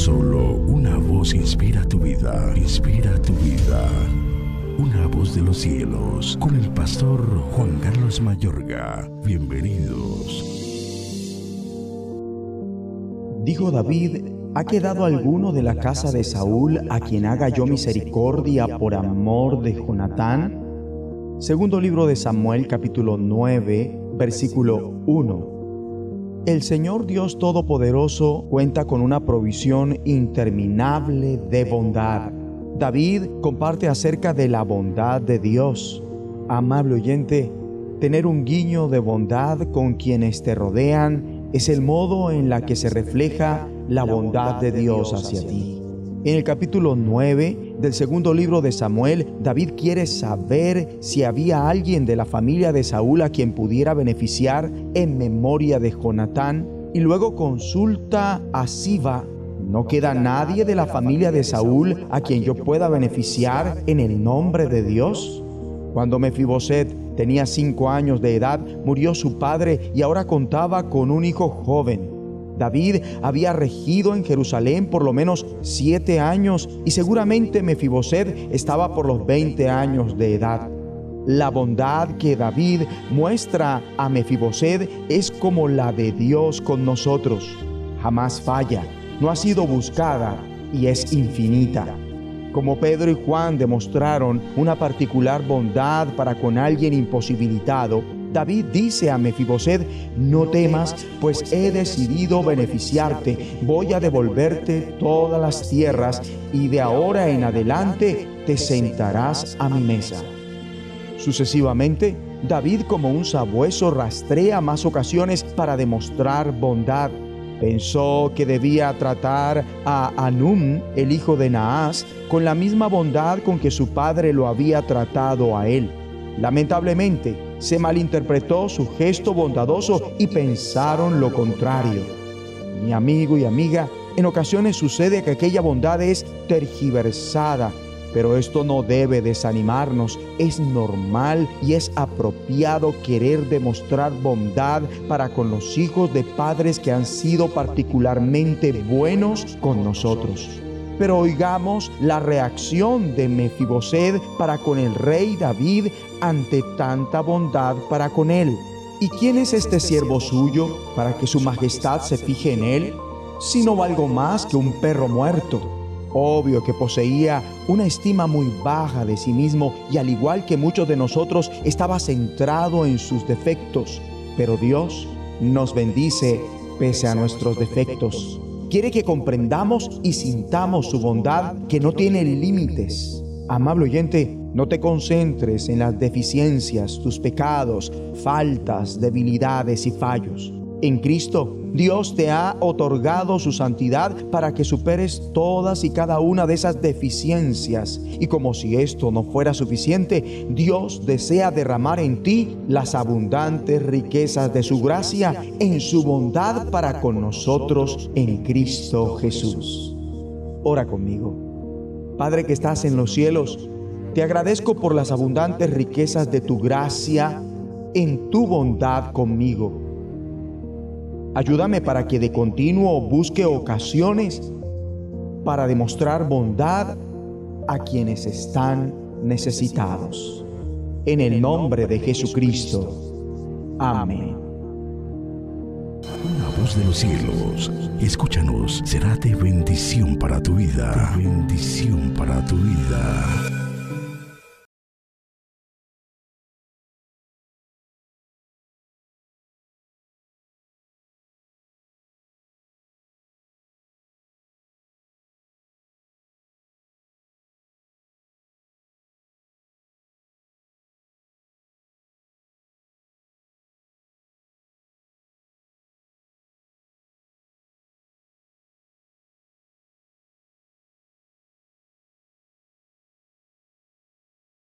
Solo una voz inspira tu vida, inspira tu vida. Una voz de los cielos, con el pastor Juan Carlos Mayorga. Bienvenidos. Dijo David, ¿ha quedado alguno de la casa de Saúl a quien haga yo misericordia por amor de Jonatán? Segundo libro de Samuel capítulo 9, versículo 1. El Señor Dios Todopoderoso cuenta con una provisión interminable de bondad. David comparte acerca de la bondad de Dios. Amable oyente, tener un guiño de bondad con quienes te rodean es el modo en la que se refleja la bondad de Dios hacia ti. En el capítulo 9 del segundo libro de Samuel, David quiere saber si había alguien de la familia de Saúl a quien pudiera beneficiar en memoria de Jonatán y luego consulta a Siba. ¿No queda nadie de la familia de Saúl a quien yo pueda beneficiar en el nombre de Dios? Cuando Mefiboset tenía cinco años de edad, murió su padre y ahora contaba con un hijo joven. David había regido en Jerusalén por lo menos siete años y seguramente Mefiboset estaba por los 20 años de edad. La bondad que David muestra a Mefiboset es como la de Dios con nosotros. Jamás falla, no ha sido buscada y es infinita. Como Pedro y Juan demostraron una particular bondad para con alguien imposibilitado, David dice a Mefiboset, no temas, pues he decidido beneficiarte, voy a devolverte todas las tierras y de ahora en adelante te sentarás a mi mesa. Sucesivamente, David como un sabueso rastrea más ocasiones para demostrar bondad. Pensó que debía tratar a Anum, el hijo de Naas, con la misma bondad con que su padre lo había tratado a él. Lamentablemente, se malinterpretó su gesto bondadoso y pensaron lo contrario. Mi amigo y amiga, en ocasiones sucede que aquella bondad es tergiversada, pero esto no debe desanimarnos. Es normal y es apropiado querer demostrar bondad para con los hijos de padres que han sido particularmente buenos con nosotros pero oigamos la reacción de Mefiboset para con el rey David ante tanta bondad para con él. ¿Y quién es este siervo suyo para que su majestad se fije en él? Si no valgo más que un perro muerto. Obvio que poseía una estima muy baja de sí mismo y al igual que muchos de nosotros estaba centrado en sus defectos. Pero Dios nos bendice pese a nuestros defectos. Quiere que comprendamos y sintamos su bondad que no tiene límites. Amable oyente, no te concentres en las deficiencias, tus pecados, faltas, debilidades y fallos. En Cristo, Dios te ha otorgado su santidad para que superes todas y cada una de esas deficiencias. Y como si esto no fuera suficiente, Dios desea derramar en ti las abundantes riquezas de su gracia en su bondad para con nosotros en Cristo Jesús. Ora conmigo. Padre que estás en los cielos, te agradezco por las abundantes riquezas de tu gracia en tu bondad conmigo. Ayúdame para que de continuo busque ocasiones para demostrar bondad a quienes están necesitados. En el nombre de Jesucristo. Amén. Una voz de los cielos, escúchanos, será de bendición para tu vida. bendición para tu vida.